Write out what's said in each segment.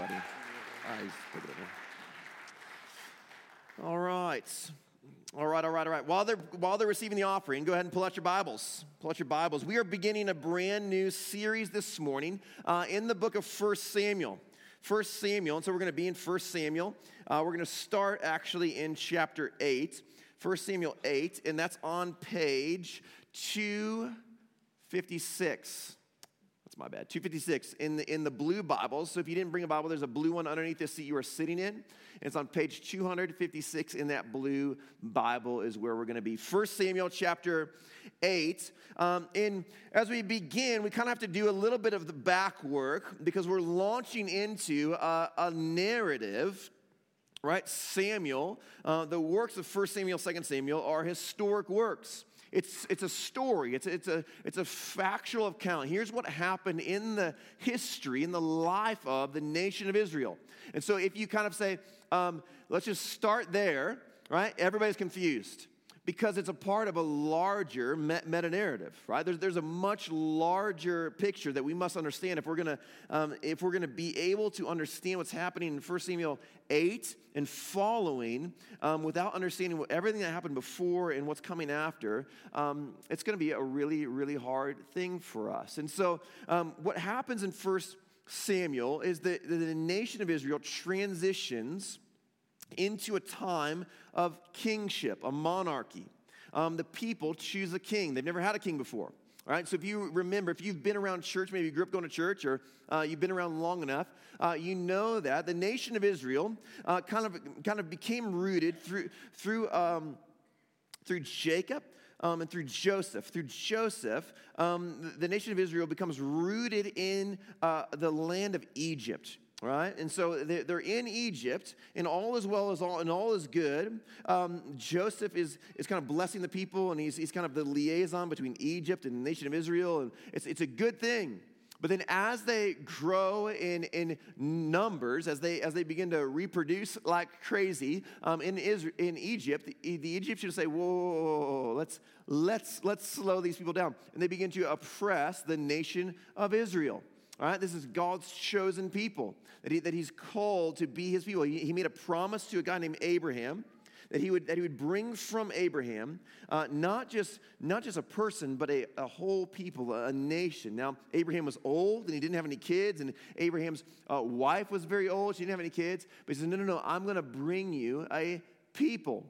buddy. All right. All right, all right, all right. While they're, while they're receiving the offering, go ahead and pull out your Bibles. Pull out your Bibles. We are beginning a brand new series this morning uh, in the book of First Samuel. First Samuel, and so we're going to be in First Samuel. Uh, we're going to start actually in chapter 8, First Samuel 8, and that's on page 256 my bad. 256 in the, in the blue Bibles. So if you didn't bring a Bible, there's a blue one underneath the seat you are sitting in. It's on page 256 in that blue Bible is where we're going to be. 1 Samuel chapter 8. Um, and as we begin, we kind of have to do a little bit of the back work because we're launching into a, a narrative right? Samuel, uh, the works of 1 Samuel, 2 Samuel are historic works. It's, it's a story, it's, it's, a, it's a factual account. Here's what happened in the history, in the life of the nation of Israel. And so if you kind of say, um, let's just start there, right? Everybody's confused because it's a part of a larger meta narrative, right? There's, there's a much larger picture that we must understand if we're gonna um, if we're gonna be able to understand what's happening in 1 Samuel 8 and following um, without understanding what, everything that happened before and what's coming after. Um, it's gonna be a really really hard thing for us. And so um, what happens in 1 Samuel is that the nation of Israel transitions into a time of kingship, a monarchy. Um, the people choose a king. They've never had a king before. All right, so if you remember, if you've been around church, maybe you grew up going to church, or uh, you've been around long enough, uh, you know that the nation of Israel uh, kind of kind of became rooted through through um, through Jacob. Um, and through Joseph, through Joseph, um, the, the, nation of Israel becomes rooted in uh, the land of Egypt right? And so they're in Egypt, and all is well as all, and all is good. Um, Joseph is, is kind of blessing the people, and he's, he's kind of the liaison between Egypt and the nation of Israel, and it's, it's a good thing. But then as they grow in, in numbers, as they, as they begin to reproduce like crazy um, in, Israel, in Egypt, the, the Egyptians say, whoa, whoa, whoa, let's, let's, let's slow these people down. And they begin to oppress the nation of Israel. All right, this is God's chosen people that, he, that He's called to be His people. He, made a promise to a guy named Abraham that he would, that he would bring from Abraham uh, not, just, not just a person, but a, a whole people, a, a, nation. Now, Abraham was old and he didn't have any kids, and Abraham's uh, wife was very old. She didn't have any kids. But he said, No, no, no, I'm going to bring you a people.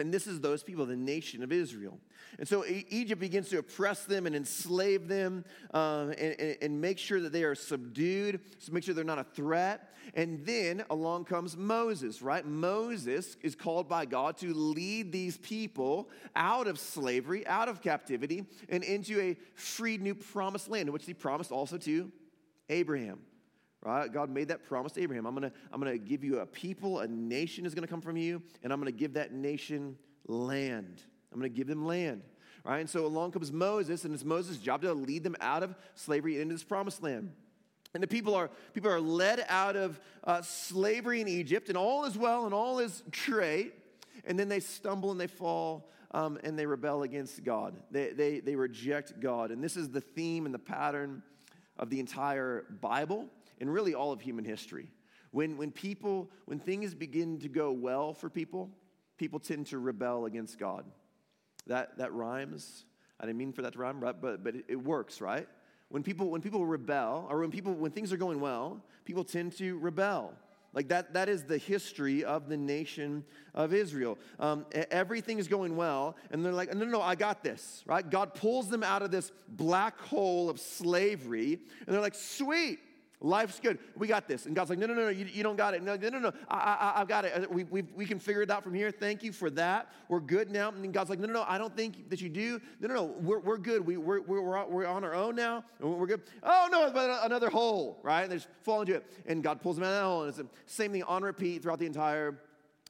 And this is those people, the nation of Israel. And so Egypt begins to oppress them and enslave them uh, and, and, make sure that they are subdued, so make sure they're not a threat. And then along comes Moses, right? Moses is called by God to lead these people out of slavery, out of captivity, and into a free new promised land, which he promised also to Abraham right? God made that promise to Abraham. I'm gonna, I'm gonna give you a people, a nation is gonna come from you, and I'm gonna give that nation land. I'm gonna give them land. Right? And so along comes Moses, and it's Moses' job to lead them out of slavery into this promised land. And the people are, people are led out of uh, slavery in Egypt, and all is well and all is great. And then they stumble and they fall um, and they rebel against God. They, they, they reject God. And this is the theme and the pattern of the entire Bible and really all of human history. When, when people, when things begin to go well for people, people tend to rebel against God. That, that rhymes. I didn't mean for that to rhyme, but, but, it, it works, right? When people, when people rebel, or when, people, when things are going well, people tend to rebel. Like that, that is the history of the nation of Israel. Um, everything is going well, and they're like, no, no, no, I got this, right? God pulls them out of this black hole of slavery, and they're like, sweet, Life's good. We got this. And God's like, no, no, no, no you, you don't got it. No, no, no, no. I, I, I've got it. We, we, we can figure it out from here. Thank you for that. We're good now. And God's like, no, no, no, I don't think that you do. No, no, no, we're, we're good. We, we're, we're, we're on our own now. We're good. Oh, no, it's another hole, right? And they just fall into it. And God pulls them out of that hole. And it's the same thing on repeat throughout the entire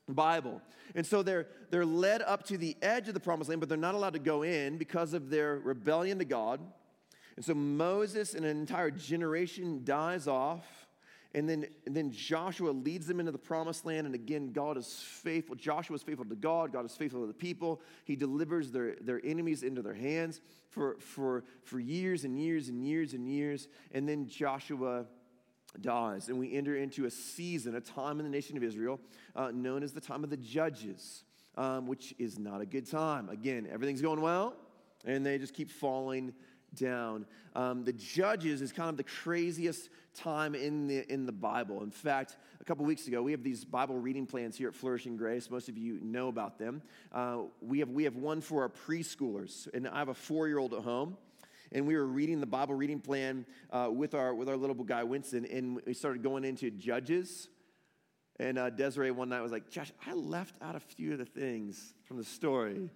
Bible. And so they're, they're led up to the edge of the promised land, but they're not allowed to go in because of their rebellion to God and so Moses and an entire generation dies off. And then, and then Joshua leads them into the promised land. And again, God is faithful. Joshua is faithful to God. God is faithful to the people. He delivers their, their enemies into their hands for, for, for years and years and years and years. And then Joshua dies, and we enter into a season, a time in the nation of Israel uh, known as the time of the judges, um, which is not a good time. Again, everything's going well, and they just keep falling down. Um, the Judges is kind of the craziest time in the, in the Bible. In fact, a couple weeks ago, we have these Bible reading plans here at Flourishing Grace. Most of you know about them. Uh, we, have, we have one for our preschoolers, and I have a four year old at home. And we were reading the Bible reading plan uh, with, our, with our little guy, Winston, and we started going into Judges. And uh, Desiree one night was like, Josh, I left out a few of the things from the story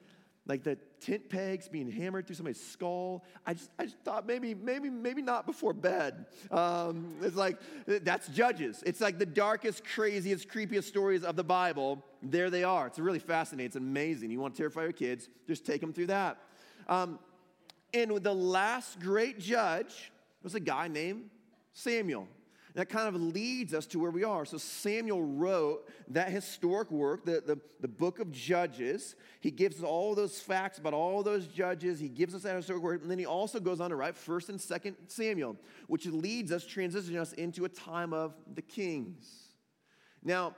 like the tent pegs being hammered through somebody's skull. I just, I just thought maybe, maybe, maybe not before bed. Um, it's like, that's Judges. It's like the darkest, craziest, creepiest stories of the Bible. There they are. It's really fascinating. It's amazing. You want to terrify your kids, just take them through that. Um, and the last great judge was a guy named Samuel that kind of leads us to where we are. So Samuel wrote that historic work, the, the, the book of Judges. He gives us all those facts about all those judges. He gives us that historic work. And then he also goes on to write 1st and 2nd Samuel, which leads us, transitioning us into a time of the kings. Now,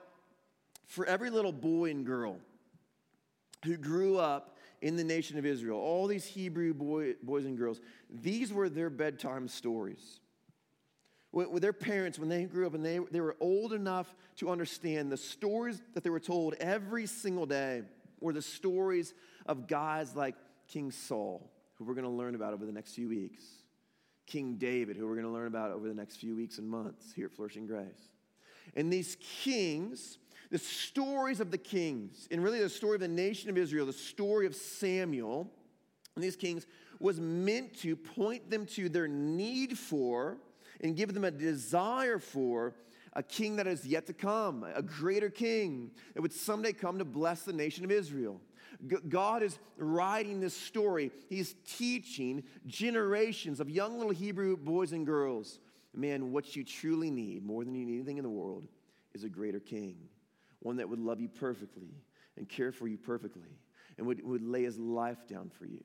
for every little boy and girl who grew up in the nation of Israel, all these Hebrew boy, boys and girls, these were their bedtime stories with their parents when they grew up and they, they were old enough to understand the stories that they were told every single day were the stories of guys like King Saul, who we're going to learn about over the next few weeks, King David, who we're going to learn about over the next few weeks and months here at Flourishing Grace. And these kings, the stories of the kings, and really the story of the nation of Israel, the story of Samuel, and these kings was meant to point them to their need for and give them a desire for a king that is yet to come, a greater king that would someday come to bless the nation of Israel. God is writing this story. He's teaching generations of young little Hebrew boys and girls man, what you truly need, more than you need anything in the world, is a greater king, one that would love you perfectly and care for you perfectly and would, would lay his life down for you.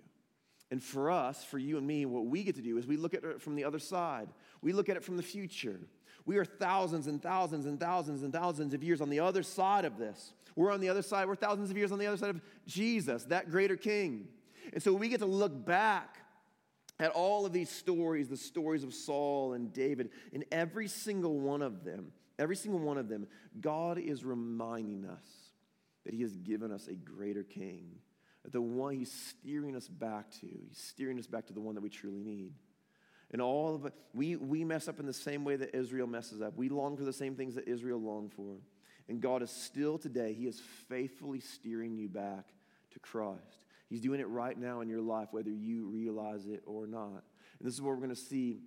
And for us, for you and me, what we get to do is we look at it from the other side. We look at it from the future. We are thousands and thousands and thousands and thousands of years on the other side of this. We're on the other side, we're thousands of years on the other side of Jesus, that greater king. And so we get to look back at all of these stories, the stories of Saul and David, and every single one of them, every single one of them, God is reminding us that He has given us a greater king the one he's steering us back to. He's steering us back to the one that we truly need. And all of it, we, we mess up in the same way that Israel messes up. We long for the same things that Israel longed for. And God is still today, He is faithfully steering you back to Christ. He's doing it right now in your life, whether you realize it or not. And this is what we're going to see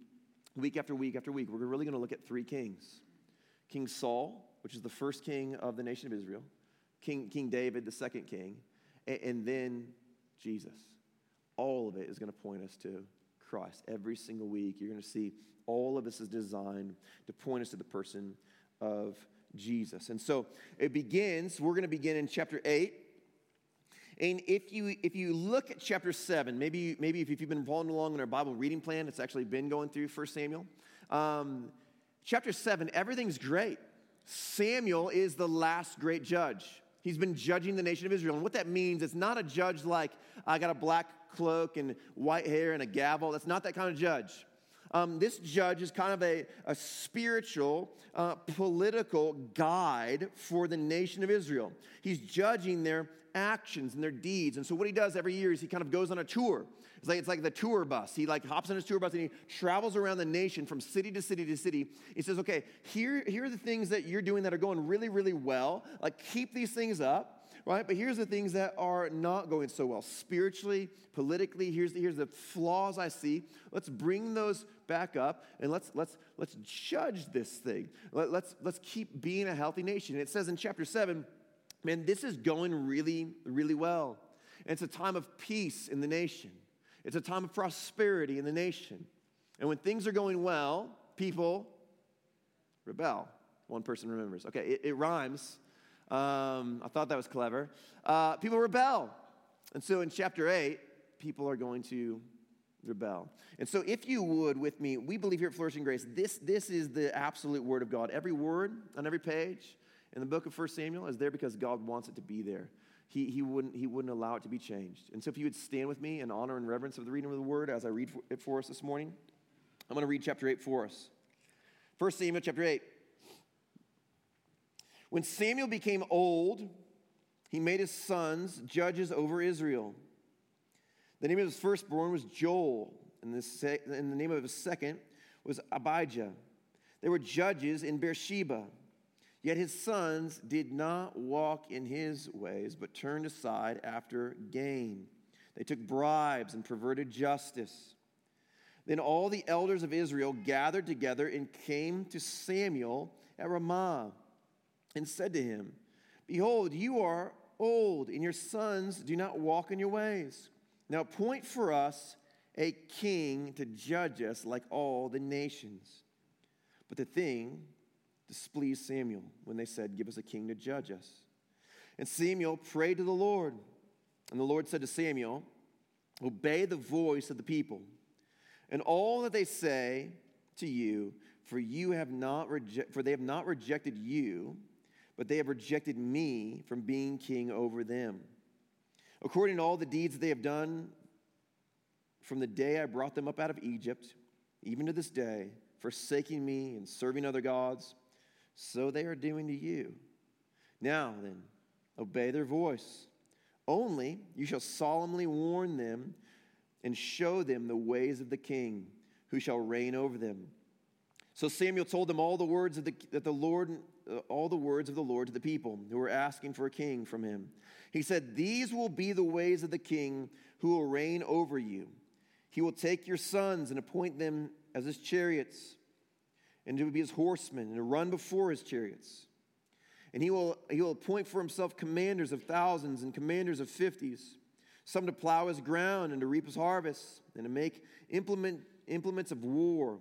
week after week after week. We're really going to look at three kings King Saul, which is the first king of the nation of Israel, King, king David, the second king, and, and then Jesus. All of it is going to point us to Christ. Every single week, you're going to see all of this is designed to point us to the person of Jesus. And so it begins, we're going to begin in chapter 8. And if you if you look at chapter 7, maybe, maybe if you've been following along in our Bible reading plan, it's actually been going through 1 Samuel. Um, chapter 7, everything's great. Samuel is the last great judge. He's been judging the nation of Israel. And what that means, it's not a judge like, I got a black cloak and white hair and a gavel. That's not that kind of judge. Um, this judge is kind of a, a spiritual, uh, political guide for the nation of Israel. He's judging their actions and their deeds. And so, what he does every year is he kind of goes on a tour. It's like, it's like the tour bus. He like hops on his tour bus and he travels around the nation from city to city to city. He says, okay, here, here are the things that you're doing that are going really, really well. Like keep these things up, right? But here's the things that are not going so well. Spiritually, politically, here's the, here's the flaws I see. Let's bring those back up and let's, let's, let's judge this thing. Let, let's, let's keep being a healthy nation. It says in chapter 7, man, this is going really, really well. And it's a time of peace in the nation. It's a time of prosperity in the nation. And when things are going well, people rebel. One person remembers. Okay, it, it rhymes. Um, I thought that was clever. Uh, people rebel. And so in chapter 8, people are going to rebel. And so, if you would with me, we believe here at Flourishing Grace, this, this is the absolute word of God. Every word on every page in the book of 1 Samuel is there because God wants it to be there. He, he, wouldn't, he wouldn't allow it to be changed. And so, if you would stand with me in honor and reverence of the reading of the word as I read it for us this morning, I'm going to read chapter 8 for us. 1 Samuel chapter 8. When Samuel became old, he made his sons judges over Israel. The name of his firstborn was Joel, and the, name of his second was Abijah. They were judges in Beersheba. Yet his sons did not walk in his ways, but turned aside after gain. They took bribes and perverted justice. Then all the elders of Israel gathered together and came to Samuel at Ramah and said to him, Behold, you are old, and your sons do not walk in your ways. Now, appoint for us a king to judge us like all the nations. But the thing displeased Samuel when they said, Give us a king to judge us. And Samuel prayed to the Lord. And the Lord said to Samuel, Obey the voice of the people, and all that they say to you, for you have not reje- for they have not rejected you, but they have rejected me from being king over them according to all the deeds that they have done from the day I brought them up out of Egypt, even to this day, forsaking me and serving other gods, so they are doing to you. Now then, obey their voice. Only you shall solemnly warn them and show them the ways of the king who shall reign over them. So Samuel told them all the words of the, that the Lord, uh, all the words of the Lord to the people who were asking for a king from him. He said, These will be the ways of the king who will reign over you. He will take your sons and appoint them as his chariots, and to be his horsemen, and to run before his chariots. And he will, he will appoint for himself commanders of thousands and commanders of fifties, some to plow his ground and to reap his harvest, and to make implement, implements of war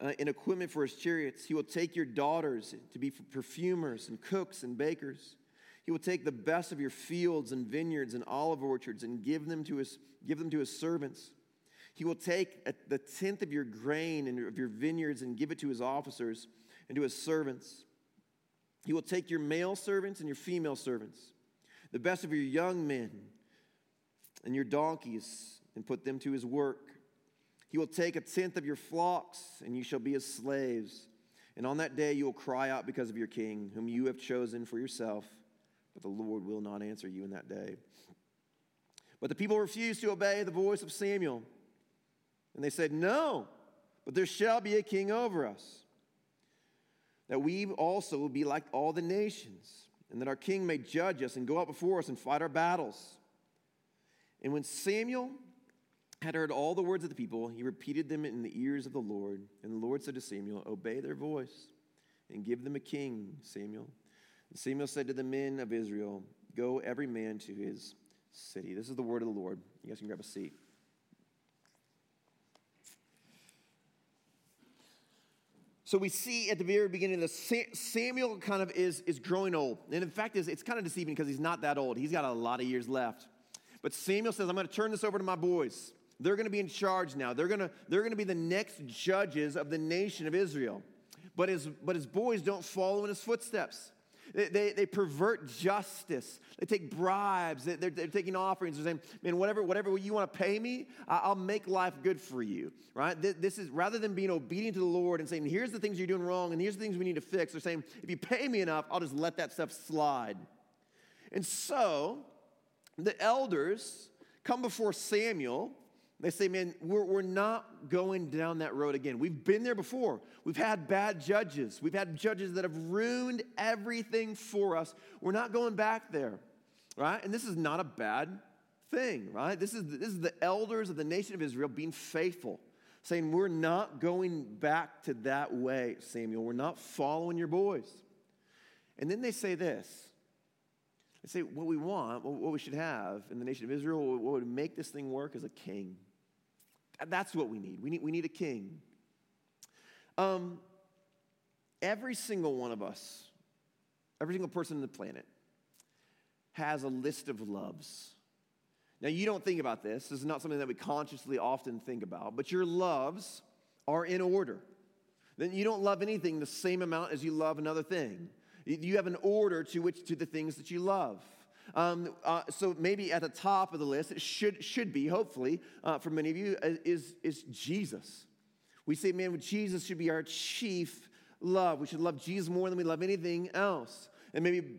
uh, and equipment for his chariots. He will take your daughters to be perfumers and cooks and bakers. He will take the best of your fields and vineyards and olive orchards and give them to his, give them to his servants. He will take the tenth of your grain and of your vineyards and give it to his officers and to his servants. He will take your male servants and your female servants, the best of your young men and your donkeys, and put them to his work. He will take a tenth of your flocks, and you shall be his slaves. And on that day you will cry out because of your king, whom you have chosen for yourself but the Lord will not answer you in that day. But the people refused to obey the voice of Samuel. And they said, No, but there shall be a king over us, that we also will be like all the nations, and that our king may judge us and go out before us and fight our battles. And when Samuel had heard all the words of the people, he repeated them in the ears of the Lord. And the Lord said to Samuel, Obey their voice and give them a king, Samuel. And Samuel said to the men of Israel, Go every man to his city. This is the word of the Lord. You guys can grab a seat. So we see at the very beginning that Samuel kind of is, is growing old. And in fact, it's kind of deceiving because he's not that old. He's got a lot of years left. But Samuel says, I'm going to turn this over to my boys. They're going to be in charge now. They're going to, they're going to be the next judges of the nation of Israel. But his, but his boys don't follow in his footsteps. They, they, they, pervert justice. They take bribes. They, are they're taking offerings. They're saying, man, whatever, whatever you want to pay me, I'll make life good for you, right? This is rather than being obedient to the Lord and saying, here's the things you're doing wrong and here's the things we need to fix. They're saying, if you pay me enough, I'll just let that stuff slide. And so the elders come before Samuel they say, man, we're, we're not going down that road again. We've been there before. We've had bad judges. We've had judges that have ruined everything for us. We're not going back there, right? And this is not a bad thing, right? This is, this is the elders of the nation of Israel being faithful, saying, we're not going back to that way, Samuel. We're not following your boys. And then they say this. They say, what we want, what we should have in the nation of Israel, what would make this thing work is a king. That's what we need. We need, we need a king. Um, every single one of us, every single person on the planet, has a list of loves. Now, you don't think about this. This is not something that we consciously often think about, but your loves are in order. Then you don't love anything the same amount as you love another thing. You have an order to which to the things that you love. Um, uh, so maybe at the top of the list, it should, should be, hopefully, uh, for many of you, uh, is, is Jesus. We say, man, Jesus should be our chief love. We should love Jesus more than we love anything else. And maybe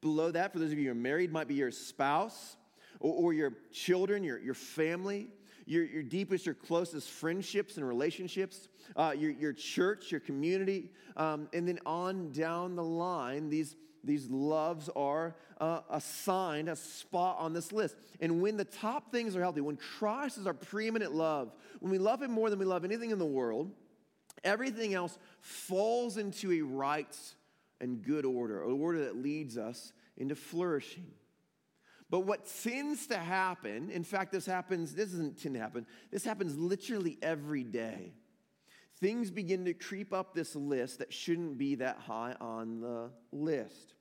below that, for those of you who are married, might be your spouse or, or your children, your, your family, your, your deepest, your closest friendships and relationships, uh, your, your church, your community, um, and then on down the line, these, these loves are uh, assigned a spot on this list. And when the top things are healthy, when Christ is our preeminent love, when we love Him more than we love anything in the world, everything else falls into a right and good order, a order that leads us into flourishing. But what tends to happen, in fact, this happens, this doesn't tend to happen, this happens literally every day. Things begin to creep up this list that shouldn't be that high on the list.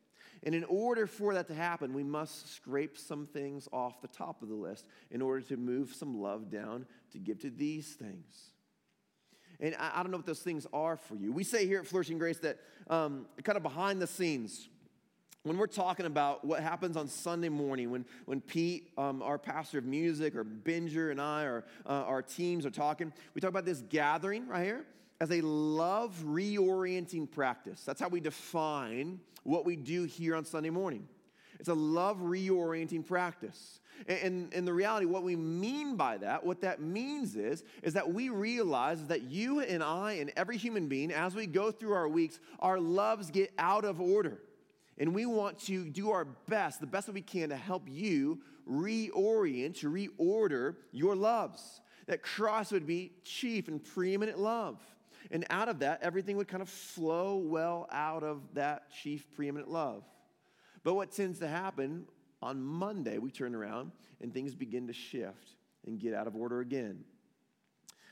And in order for that to happen, we must scrape some things off the top of the list in order to move some love down to give to these things. And I, I don't know what those things are for you. We say here at Flourishing Grace that um, kind of behind the scenes, when we're talking about what happens on Sunday morning, when, when Pete, um, our pastor of music, or Binger and I, or uh, our teams are talking, we talk about this gathering right here as a love reorienting practice. That's how we define what we do here on Sunday morning. It's a love reorienting practice. And, and, the reality, what we mean by that, what that means is, is that we realize that you and I and every human being, as we go through our weeks, our loves get out of order. And we want to do our best, the best that we can, to help you reorient, to reorder your loves. That Christ would be chief and preeminent love. And out of that, everything would kind of flow well out of that chief preeminent love. But what tends to happen on Monday, we turn around and things begin to shift and get out of order again.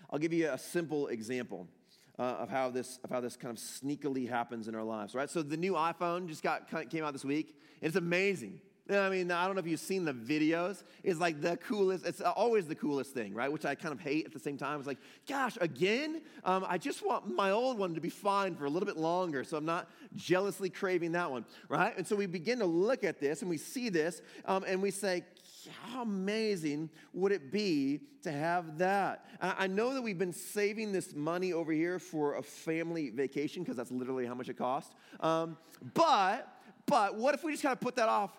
I'll give you a simple example. Uh, of how this of how this kind of sneakily happens in our lives, right? So the new iPhone just got came out this week. It's amazing. I mean, I don't know if you've seen the videos. It's like the coolest, it's always the coolest thing, right? Which I kind of hate at the same time. It's like, gosh, again? Um, I just want my old one to be fine for a little bit longer, so I'm not jealously craving that one, right? And so we begin to look at this and we see this um, and we say, how amazing would it be to have that? I know that we've been saving this money over here for a family vacation because that's literally how much it costs. Um, but, but what if we just kind of put that off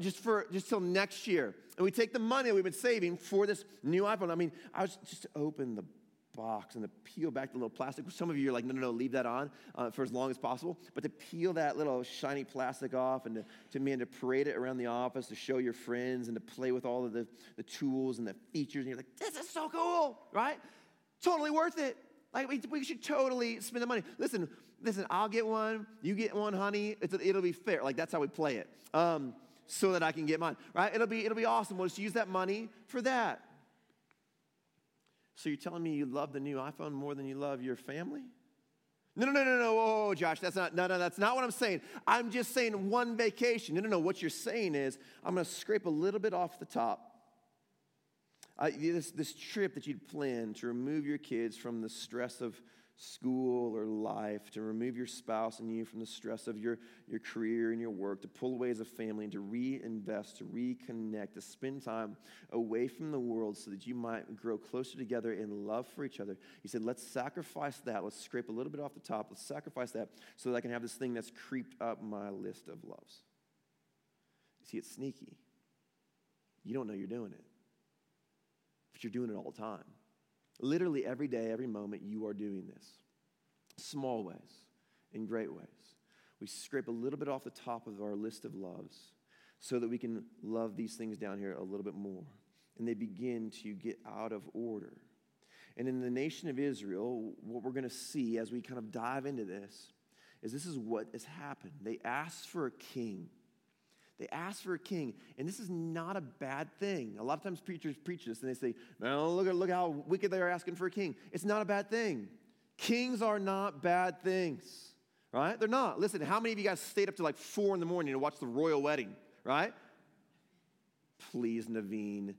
just for just till next year. And we take the money that we've been saving for this new iPhone. I mean, I was just to open the box and to peel back the little plastic. Some of you are like, no, no, no, leave that on uh, for as long as possible. But to peel that little shiny plastic off and to, to man, to parade it around the office, to show your friends and to play with all of the, the tools and the features. And you're like, this is so cool, right? Totally worth it. Like, we, we should totally spend the money. Listen, listen, I'll get one, you get one, honey. It's, it'll be fair. Like, that's how we play it. Um, so that I can get mine, right? It'll be, it'll be awesome. We'll just use that money for that. So you're telling me you love the new iPhone more than you love your family? No, no, no, no, no, whoa, Josh, that's not, no, no, that's not what I'm saying. I'm just saying one vacation. No, no, no, what you're saying is I'm going to scrape a little bit off the top. Uh, this, this trip that you'd planned to remove your kids from the stress of school or life, to remove your spouse and you from the stress of your, your career and your work, to pull away as a family and to reinvest, to reconnect, to spend time away from the world so that you might grow closer together in love for each other. He said, let's sacrifice that. Let's scrape a little bit off the top. Let's sacrifice that so that I can have this thing that's creeped up my list of loves. See, it's sneaky. You don't know you're doing it, but you're doing it all the time. Literally every day, every moment, you are doing this. Small ways, in great ways. We scrape a little bit off the top of our list of loves so that we can love these things down here a little bit more. And they begin to get out of order. And in the nation of Israel, what we're going to see as we kind of dive into this is this is what has happened. They asked for a king. They ask for a king, and this is not a bad thing. A lot of times preachers preach this and they say, well, look, look how wicked they are asking for a king. It's not a bad thing. Kings are not bad things, right? They're not. Listen, how many of you guys stayed up to like four in the morning to watch the royal wedding, right? Please, Naveen,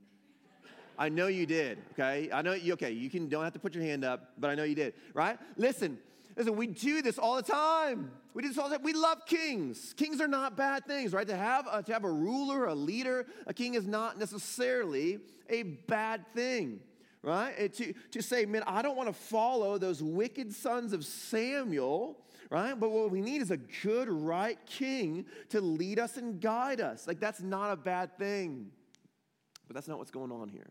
I know you did, okay? I know you, okay, you can, don't have to put your hand up, but I know you did, right? Listen, listen, we do this all the time. We do this all the time. We love kings. Kings are not bad things, right? To have a, to have a ruler, a leader, a king is not necessarily a bad thing right? to, to say, man, I don't want to follow those wicked sons of Samuel, right? But what we need is a good, right king to lead us and guide us. Like, that's not a bad thing. But that's not what's going on here.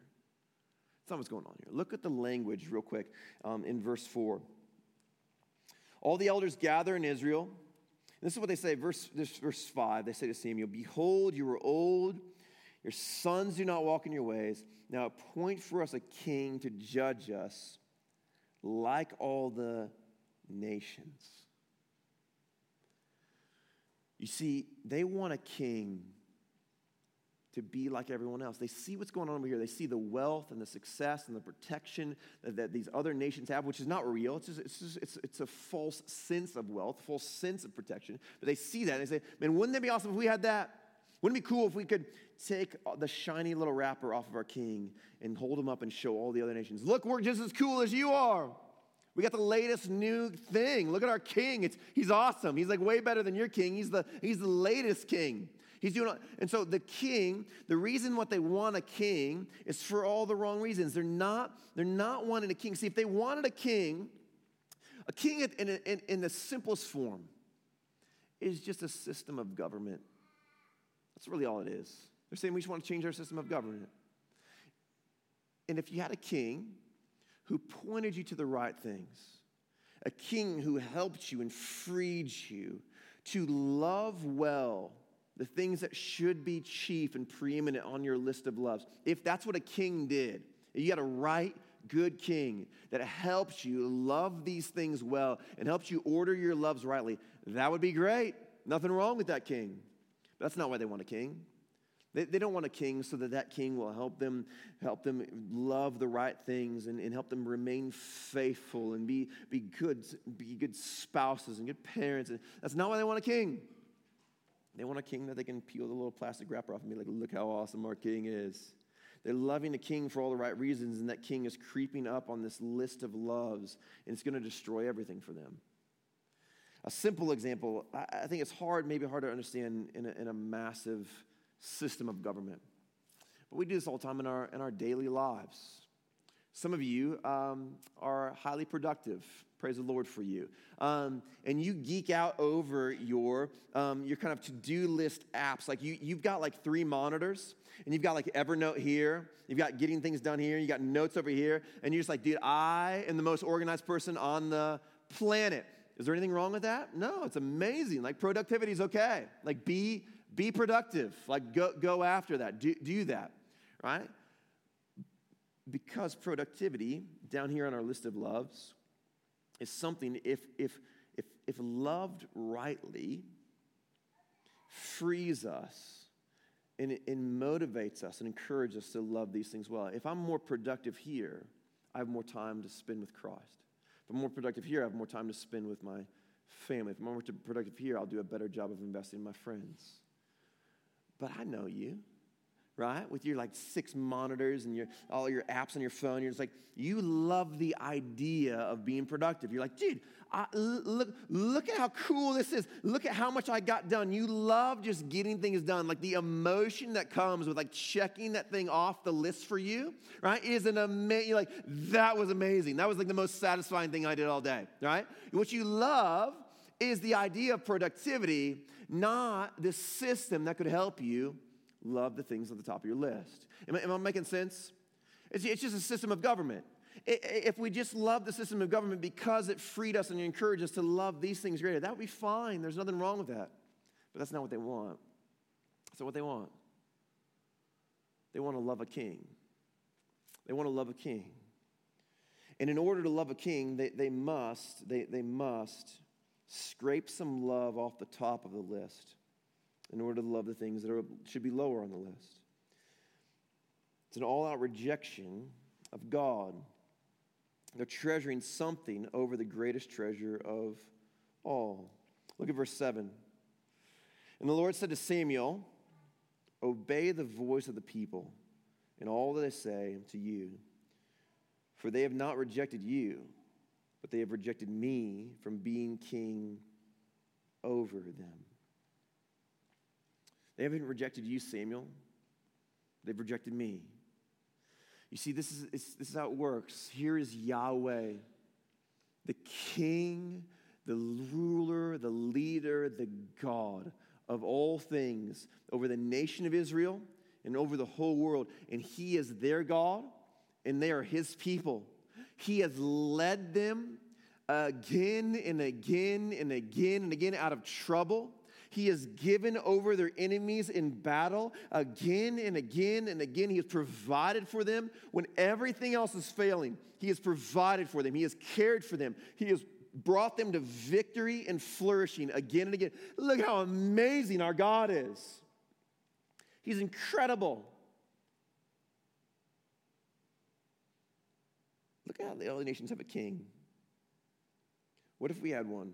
That's not what's going on here. Look at the language real quick um, in verse 4. All the elders gather in Israel. This is what they say, verse, this, verse 5. They say to Samuel, Behold, you are old, your sons do not walk in your ways. Now appoint for us a king to judge us like all the nations. You see, they want a king to be like everyone else. They see what's going on over here. They see the wealth and the success and the protection that, that these other nations have, which is not real. It's, just, it's, just, it's, it's a false sense of wealth, false sense of protection. But they see that and they say, man, wouldn't that be awesome if we had that? Wouldn't it be cool if we could take the shiny little wrapper off of our king and hold him up and show all the other nations, look, we're just as cool as you are. We got the latest new thing. Look at our king. It's, he's awesome. He's like way better than your king. He's the, he's the latest king. He's doing, and so the king, the reason what they want a king is for all the wrong reasons. They're not, they're not wanting a king. See, if they wanted a king, a king in, in, in the simplest form is just a system of government that's really all it is. They're saying we just want to change our system of government. And if you had a king who pointed you to the right things, a king who helped you and freed you to love well the things that should be chief and preeminent on your list of loves, if that's what a king did, you had a right, good king that helps you love these things well and helps you order your loves rightly, that would be great. Nothing wrong with that king. That's not why they want a king. They, they don't want a king so that that king will help them, help them love the right things and, and help them remain faithful and be, be, good, be good spouses and good parents. And That's not why they want a king. They want a king that they can peel the little plastic wrapper off and be like, look how awesome our king is. They're loving the king for all the right reasons, and that king is creeping up on this list of loves, and it's going to destroy everything for them. A simple example, I think it's hard, maybe hard to understand in a, in a massive system of government. But we do this all the time in our, in our daily lives. Some of you um, are highly productive. Praise the Lord for you. Um, and you geek out over your, um, your kind of to do list apps. Like you, you've got like three monitors, and you've got like Evernote here, you've got getting things done here, you got notes over here, and you're just like, dude, I am the most organized person on the planet. Is there anything wrong with that? No, it's amazing. Like productivity is okay. Like be be productive. Like go go after that. Do do that. Right? Because productivity down here on our list of loves is something if if if if loved rightly frees us and, and motivates us and encourages us to love these things well. If I'm more productive here, I have more time to spend with Christ. If I'm more productive here, I have more time to spend with my family. If I'm more productive here, I'll do a better job of investing in my friends. But I know you, right? With your like six monitors and your all your apps on your phone, you're just like, you love the idea of being productive. You're like, dude, I, look, look at how cool this is. Look at how much I got done. You love just getting things done. Like the emotion that comes with like checking that thing off the list for you, right? Is an amazing, like, that was amazing. That was like the most satisfying thing I did all day, right? What you love is the idea of productivity, not the system that could help you love the things at the top of your list. Am I, am I making sense? It's, it's just a system of government. If we just love the system of government because it freed us and encouraged us to love these things greater, that would be fine. There's nothing wrong with that. But that's not what they want. So, what they want? They want to love a king. They want to love a king. And in order to love a king, they, they must, they, they must scrape some love off the top of the list in order to love the things that are, should be lower on the list. It's an all out rejection of God they're treasuring something over the greatest treasure of all. Look at verse 7. And the Lord said to Samuel, Obey the voice of the people, in all that they say to you. For they have not rejected you, but they have rejected me from being king over them. They haven't rejected you, Samuel. They've rejected me. You see, this is, this is how it works. Here is Yahweh, the king, the ruler, the leader, the God of all things over the nation of Israel and over the whole world. And he is their God, and they are his people. He has led them again and again and again and again out of trouble. He has given over their enemies in battle again and again and again. He has provided for them when everything else is failing. He has provided for them. He has cared for them. He has brought them to victory and flourishing again and again. Look how amazing our God is. He's incredible. Look at how the other nations have a king. What if we had one?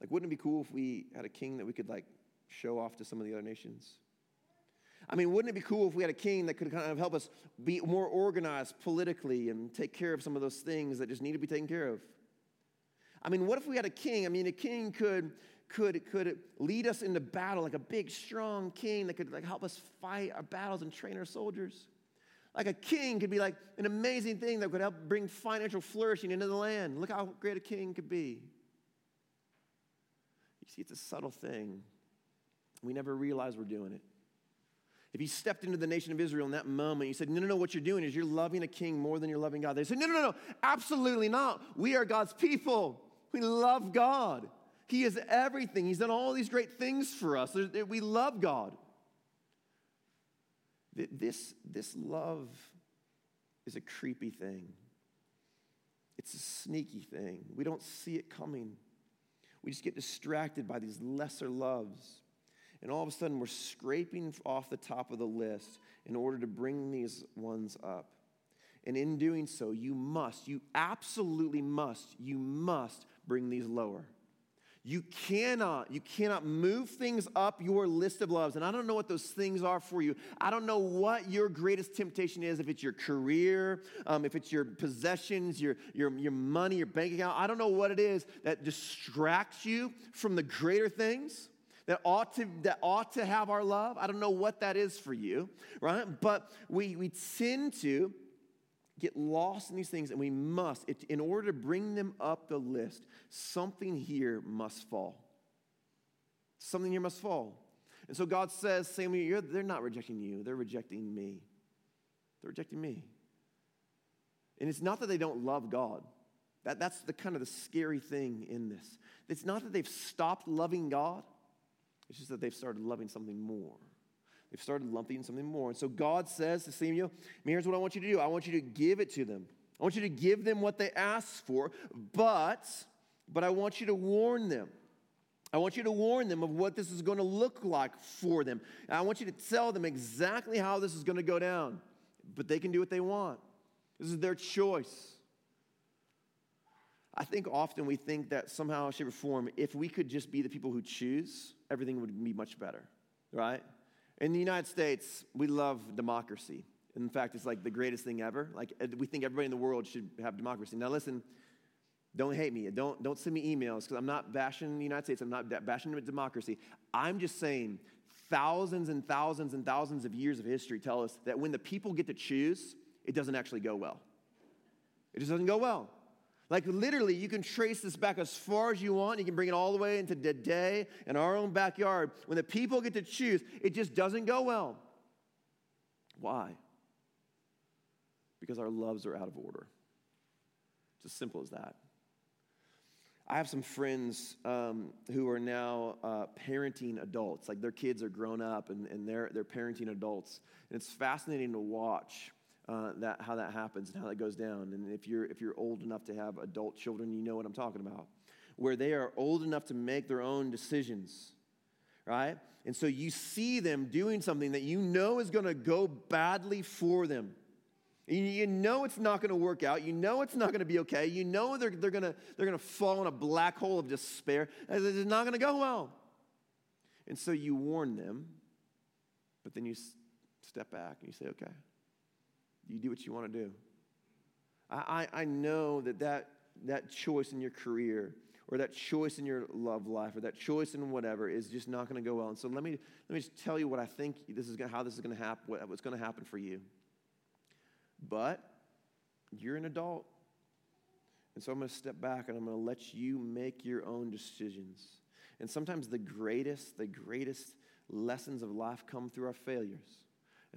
Like, wouldn't it be cool if we had a king that we could, like, show off to some of the other nations? I mean, wouldn't it be cool if we had a king that could kind of help us be more organized politically and take care of some of those things that just need to be taken care of? I mean, what if we had a king? I mean, a king could could could lead us into battle like a big strong king that could like help us fight our battles and train our soldiers. Like a king could be like an amazing thing that could help bring financial flourishing into the land. Look how great a king could be. You see, it's a subtle thing. We never realize we're doing it. If you stepped into the nation of Israel in that moment, you said, No, no, no, what you're doing is you're loving a king more than you're loving God. They said, No, no, no, no, absolutely not. We are God's people. We love God. He is everything. He's done all these great things for us. We love God. This, this love is a creepy thing. It's a sneaky thing. We don't see it coming. We just get distracted by these lesser loves. And all of a sudden, we're scraping off the top of the list in order to bring these ones up. And in doing so, you must, you absolutely must, you must bring these lower. You cannot, you cannot move things up your list of loves. And I don't know what those things are for you. I don't know what your greatest temptation is, if it's your career, um, if it's your possessions, your, your, your money, your bank account. I don't know what it is that distracts you from the greater things that ought to that ought to have our love. I don't know what that is for you, right? But we we tend to get lost in these things, and we must, in order to bring them up the list, something here must fall. Something here must fall. And so God says, Samuel, they're not rejecting you, they're rejecting me. They're rejecting me. And it's not that they don't love God. That, that's the kind of the scary thing in this. It's not that they've stopped loving God, it's just that they've started loving something more. They've started lumping something more. And so God says to Samuel, here's what I want you to do I want you to give it to them. I want you to give them what they ask for, but, but I want you to warn them. I want you to warn them of what this is going to look like for them. I want you to tell them exactly how this is going to go down. But they can do what they want. This is their choice. I think often we think that somehow, shape, or form, if we could just be the people who choose, everything would be much better, right? In the United States, we love democracy. In fact, it's like the greatest thing ever. Like we think everybody in the world should have democracy. Now listen, don't hate me. Don't, don't send me emails because I'm not bashing the United States. I'm not bashing democracy. I'm just saying thousands and thousands and thousands of years of history tell us that when the people get to choose, it doesn't actually go well. It just doesn't go well. Like literally, you can trace this back as far as you want. You can bring it all the way into today in our own backyard. When the people get to choose, it just doesn't go well. Why? Because our loves are out of order. It's as simple as that. I have some friends um, who are now uh, parenting adults. Like their kids are grown up and, and they're, they're parenting adults. And it's fascinating to watch uh, that, how that happens and how that goes down. And if you're, if you're old enough to have adult children, you know what I'm talking about. Where they are old enough to make their own decisions, right? And so you see them doing something that you know is going to go badly for them. You know it's not going to work out. You know it's not going to be okay. You know they're, they're going to they're going to fall in a black hole of despair. It's not going to go well. And so you warn them, but then you step back and you say, okay, You do what you want to do. I, I, I know that, that that choice in your career or that choice in your love life or that choice in whatever is just not going to go well. And so let me, let me just tell you what I think this is gonna, how this is going to happen, what, what's going to happen for you. But you're an adult. And so I'm going to step back and I'm going to let you make your own decisions. And sometimes the greatest, the greatest lessons of life come through our failures.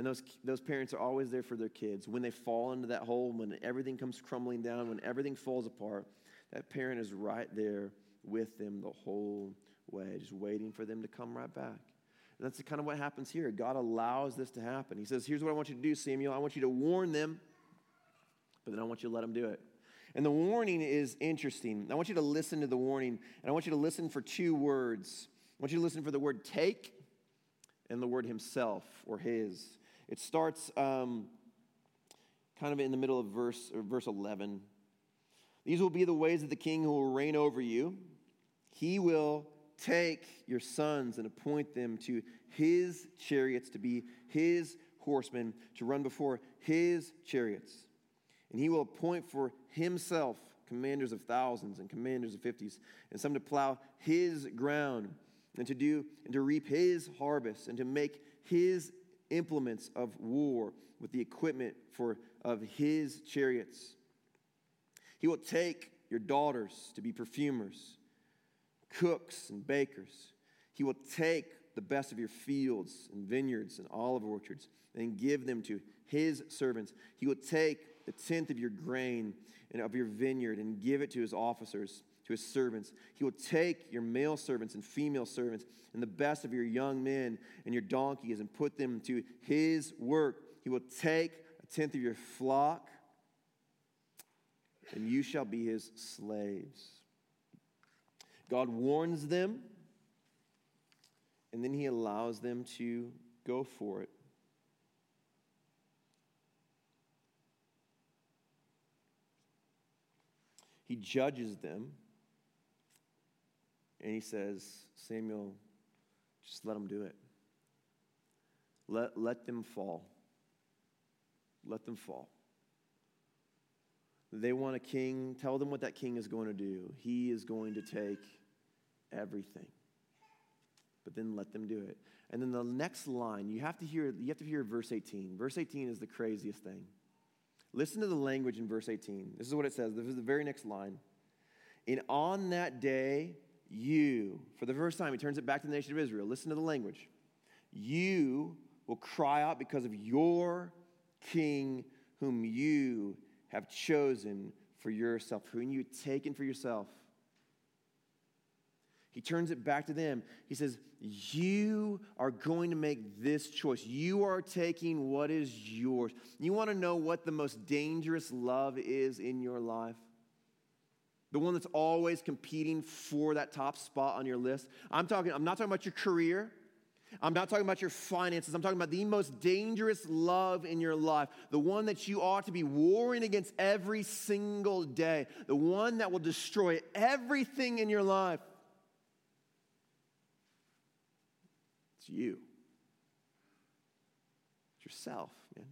And those, those parents are always there for their kids. When they fall into that hole, when everything comes crumbling down, when everything falls apart, that parent is right there with them the whole way, just waiting for them to come right back. And that's kind of what happens here. God allows this to happen. He says, Here's what I want you to do, Samuel. I want you to warn them, but then I want you to let them do it. And the warning is interesting. I want you to listen to the warning, and I want you to listen for two words. I want you to listen for the word take and the word himself or his. It starts um, kind of in the middle of verse, verse 11. These will be the ways of the king who will reign over you. He will take your sons and appoint them to his chariots to be his horsemen to run before his chariots. And he will appoint for himself commanders of thousands and commanders of fifties, and some to plow his ground and to do and to reap his harvest and to make his implements of war with the equipment for, of his chariots. He will take your daughters to be perfumers, cooks, and bakers. He will take the best of your fields and vineyards and olive orchards and give them to his servants. He will take the tenth of your grain and of your vineyard and give it to his officers to his servants. He will take your male servants and female servants and the best of your young men and your donkeys and put them to his work. He will take a tenth of your flock, and you shall be his slaves. God warns them, and then he allows them to go for it. He judges them and he says, Samuel, just let them do it. Let, let them fall. Let them fall. They want a king. Tell them what that king is going to do. He is going to take everything. But then let them do it. And then the next line, you have to hear, you have to hear verse 18. Verse 18 is the craziest thing. Listen to the language in verse 18. This is what it says. This is the very next line. And on that day, you, for the first time, he turns it back to the nation of Israel. Listen to the language. You will cry out because of your king, whom you have chosen for yourself, whom you've taken for yourself. He turns it back to them. He says, You are going to make this choice. You are taking what is yours. You want to know what the most dangerous love is in your life? The one that's always competing for that top spot on your list. I'm talking, I'm not talking about your career. I'm not talking about your finances. I'm talking about the most dangerous love in your life, the one that you ought to be warring against every single day, the one that will destroy everything in your life. It's you. It's yourself, man.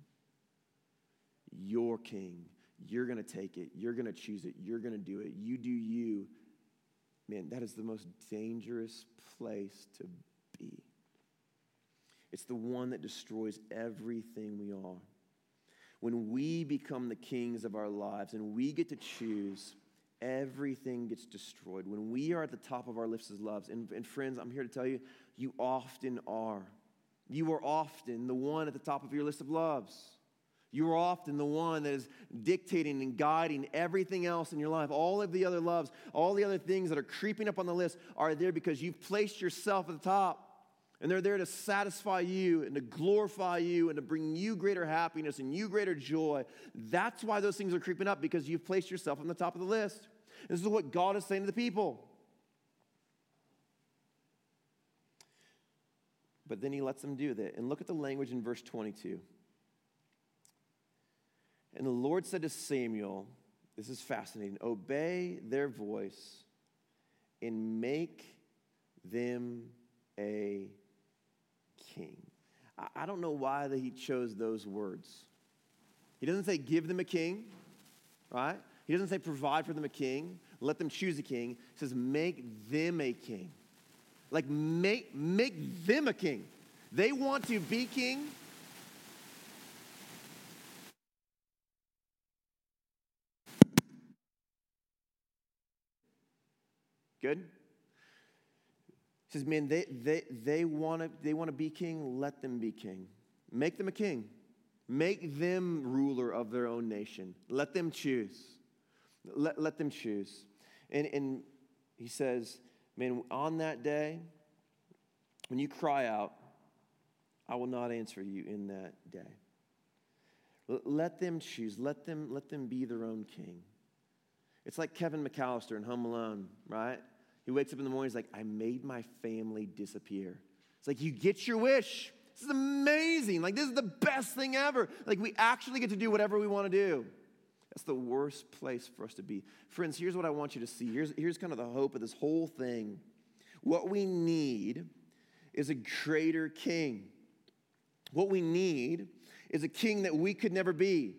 Your king, you're going to take it. You're going to choose it. You're going to do it. You do you. Man, that is the most dangerous place to be. It's the one that destroys everything we are. When we become the kings of our lives and we get to choose, everything gets destroyed. When we are at the top of our lists of loves, and, and friends, I'm here to tell you, you often are. You are often the one at the top of your list of loves. You are often the one that is dictating and guiding everything else in your life. All of the other loves, all the other things that are creeping up on the list are there because you've placed yourself at the top. And they're there to satisfy you and to glorify you and to bring you greater happiness and you greater joy. That's why those things are creeping up because you've placed yourself on the top of the list. This is what God is saying to the people. But then he lets them do that. And look at the language in verse 22. And the Lord said to Samuel, This is fascinating obey their voice and make them a king. I don't know why that he chose those words. He doesn't say give them a king, right? He doesn't say provide for them a king, let them choose a king. He says make them a king. Like make, make them a king. They want to be king. Good? He says, man, they, they, they want to they wanna be king, let them be king. Make them a king. Make them ruler of their own nation. Let them choose. Let, let them choose. And, and he says, man, on that day, when you cry out, I will not answer you in that day. Let them choose. Let them, let them be their own king. It's like Kevin McAllister in Home Alone, right? He wakes up in the morning, he's like, I made my family disappear. It's like, you get your wish. This is amazing. Like, this is the best thing ever. Like, we actually get to do whatever we want to do. That's the worst place for us to be. Friends, here's what I want you to see. Here's, here's kind of the hope of this whole thing. What we need is a greater king. What we need is a king that we could never be.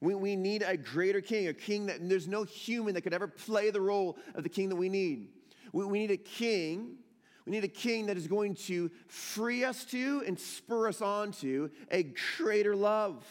We, we need a greater king, a king that there's no human that could ever play the role of the king that we need. We, we need a king we need a king that is going to free us to and spur us on to a greater love.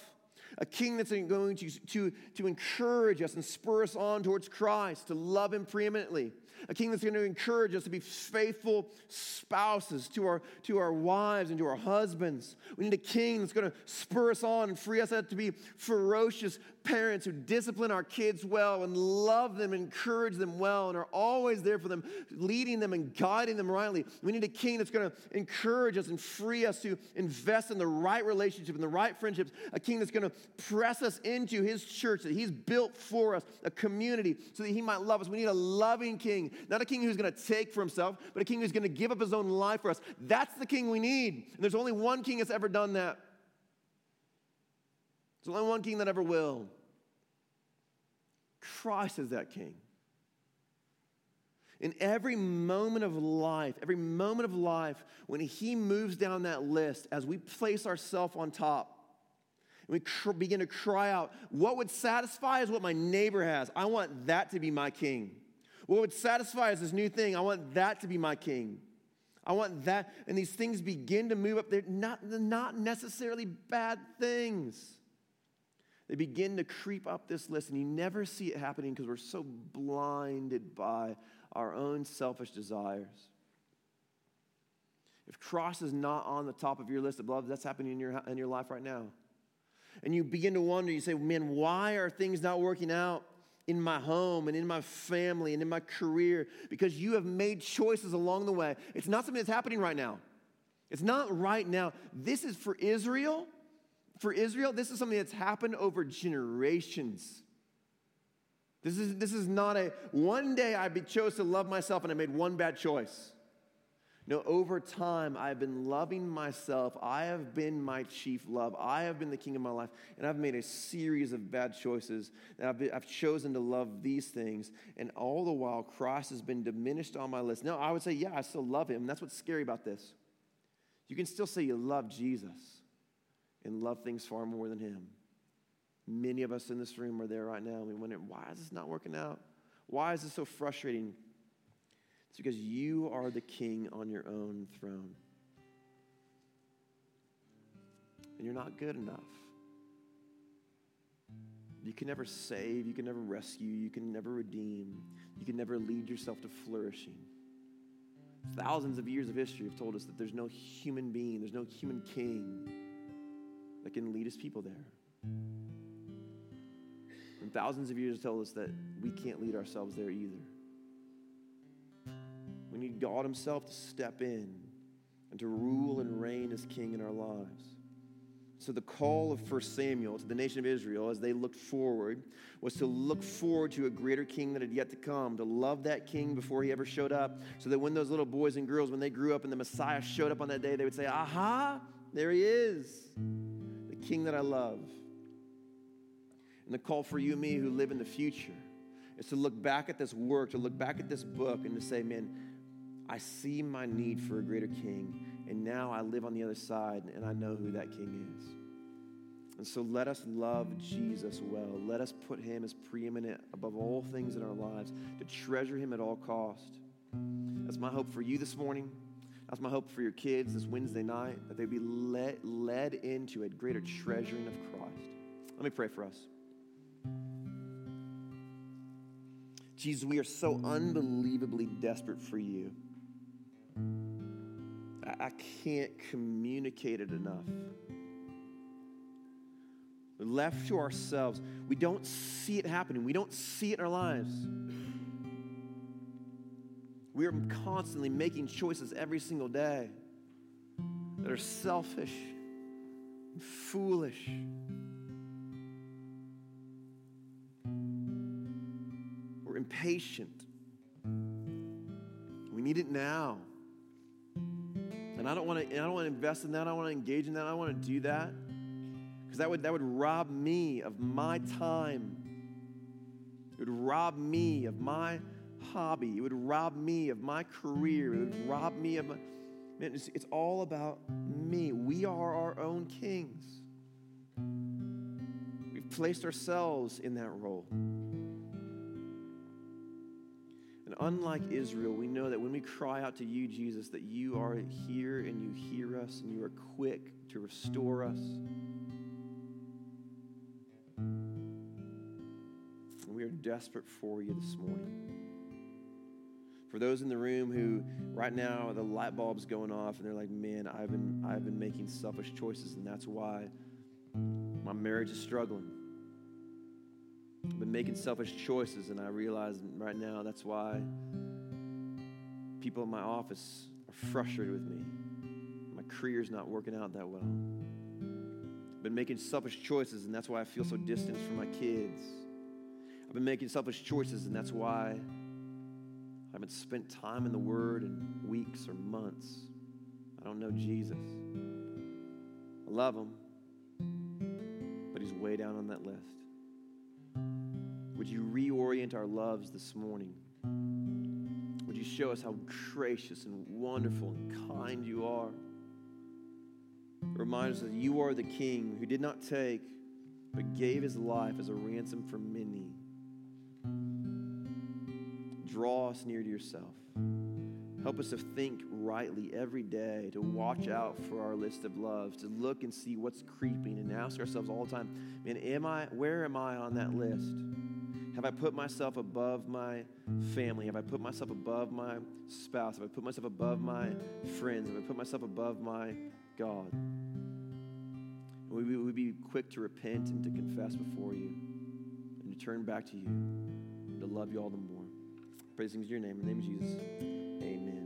A king that's going to, to, to encourage us and spur us on towards Christ, to love him preeminently a king that's going to encourage us to be faithful spouses to our, to our wives and to our husbands. We need a king that's going to spur us on and free us up to be ferocious parents who discipline our kids well and love them, encourage them well, and are always there for them, leading them and guiding them rightly. We need a king that's going to encourage us and free us to invest in the right relationship and the right friendships, a king that's going to press us into his church that he's built for us, a community, so that he might love us. We need a loving king, not a king who's going to take for himself, but a king who's going to give up his own life for us. That's the king we need. And there's only one king that's ever done that. There's only one king that ever will. Christ is that king. In every moment of life, every moment of life, when he moves down that list, as we place ourselves on top, we cr- begin to cry out, what would satisfy is what my neighbor has. I want that to be my king. What would satisfy is this new thing. I want that to be my king. I want that. And these things begin to move up. They're not, they're not necessarily bad things. They begin to creep up this list, and you never see it happening because we're so blinded by our own selfish desires. If Christ is not on the top of your list of love, that's happening in your, in your life right now. And you begin to wonder, you say, man, why are things not working out in my home and in my family and in my career? Because you have made choices along the way. It's not something that's happening right now. It's not right now. This is for Israel for Israel, this is something that's happened over generations. This is, this is not a one day I chose to love myself and I made one bad choice. No, over time, I've been loving myself. I have been my chief love. I have been the king of my life. And I've made a series of bad choices. And I've, been, I've chosen to love these things. And all the while, Christ has been diminished on my list. Now, I would say, yeah, I still love him. That's what's scary about this. You can still say you love Jesus and love things far more than Him. Many of us in this room are there right now, we wonder, why is this not working out? Why is this so frustrating? It's because you are the king on your own throne. And you're not good enough. You can never save, you can never rescue, you can never redeem, you can never lead yourself to flourishing. Thousands of years of history have told us that there's no human being, there's no human king that can lead his people there. And thousands of years tell us that we can't lead ourselves there either. Need God Himself to step in and to rule and reign as King in our lives. So, the call of 1 Samuel to the nation of Israel as they looked forward was to look forward to a greater king that had yet to come, to love that king before he ever showed up, so that when those little boys and girls, when they grew up and the Messiah showed up on that day, they would say, Aha, there he is. The king that I love. And the call for you and me who live in the future is to look back at this work, to look back at this book, and to say, man, I see my need for a greater king, and now I live on the other side, and I know who that king is. And so let us love Jesus well. Let us put him as preeminent above all things in our lives, to treasure him at all cost. That's my hope for you this morning. That's my hope for your kids this Wednesday night, that they be led, led into a greater treasuring of Christ. Let me pray for us. Jesus, we are so unbelievably desperate for you. I, I can't communicate it enough. We're left to ourselves, we don't see it happening, we don't see it in our lives. We are constantly making choices every single day that are selfish and foolish. We're impatient. We need it now. And I don't want to I don't want to invest in that. I don't want to engage in that. I don't want to do that. Because that would that would rob me of my time. It would rob me of my hobby. It would rob me of my career. It would rob me of my. Man, it's, it's all about me. We are our own kings. We've placed ourselves in that role. Unlike Israel, we know that when we cry out to you, Jesus, that you are here and you hear us and you are quick to restore us. And we are desperate for you this morning. For those in the room who right now the light bulb's going off and they're like, man, I've been, I've been making selfish choices and that's why my marriage is struggling. Making selfish choices and I realize right now that's why people in my office are frustrated with me. My career's not working out that well. I've been making selfish choices and that's why I feel so distant from my kids. I've been making selfish choices and that's why I haven't spent time in the Word in weeks or months. I don't know Jesus. I love Him, but He's way down on that list. Would you reorient our loves this morning? Would you show us how gracious and wonderful and kind you are? Remind us that you are the King who did not take, but gave his life as a ransom for many draw us near to yourself. Help us to think rightly every day, to watch out for our list of loves, to look and see what's creeping and ask ourselves all the time, man, am I where am I on that list? Have I put myself above my family? Have I put myself above my spouse? Have I put myself above my friends? Have I put myself above my God? We would be quick to repent and to confess before you and to turn back to you, and to love you all the more. Praise Him in your name. In the name of Jesus. Amen.